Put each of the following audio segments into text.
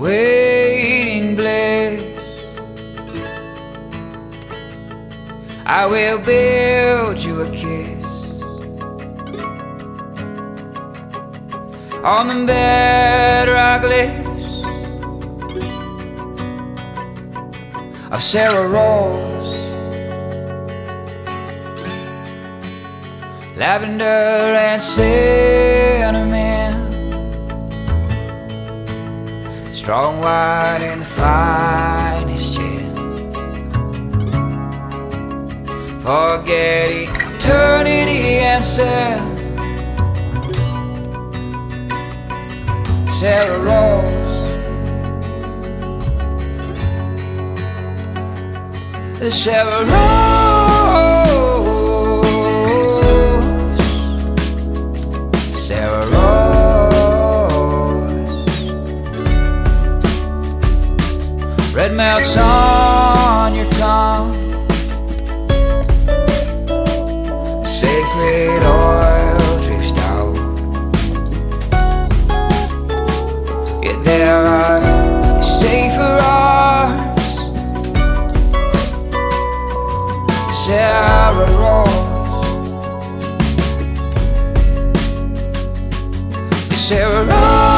waiting bliss. I will build you a kiss. On the bedrock lips of Sara Rose, lavender and cinnamon, strong white and the finest gin. Forget eternity and self. Sara Rose. The Sara Rose. Red melts on your tongue. Sacred oil drifts down. Yet there are safer arms. Sara Rose. Sara Rose.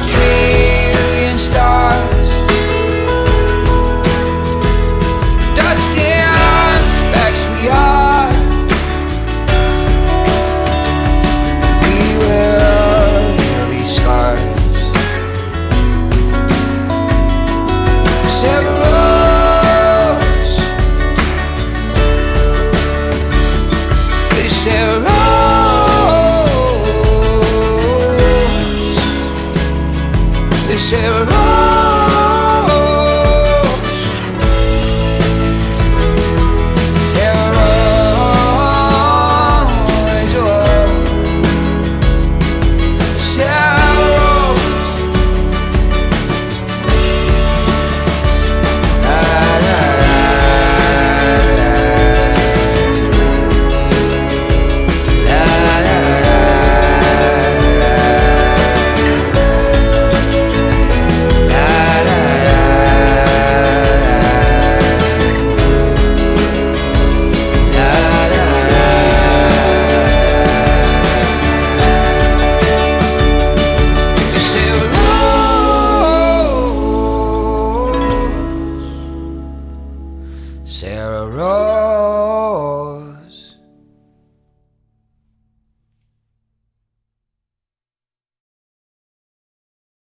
Of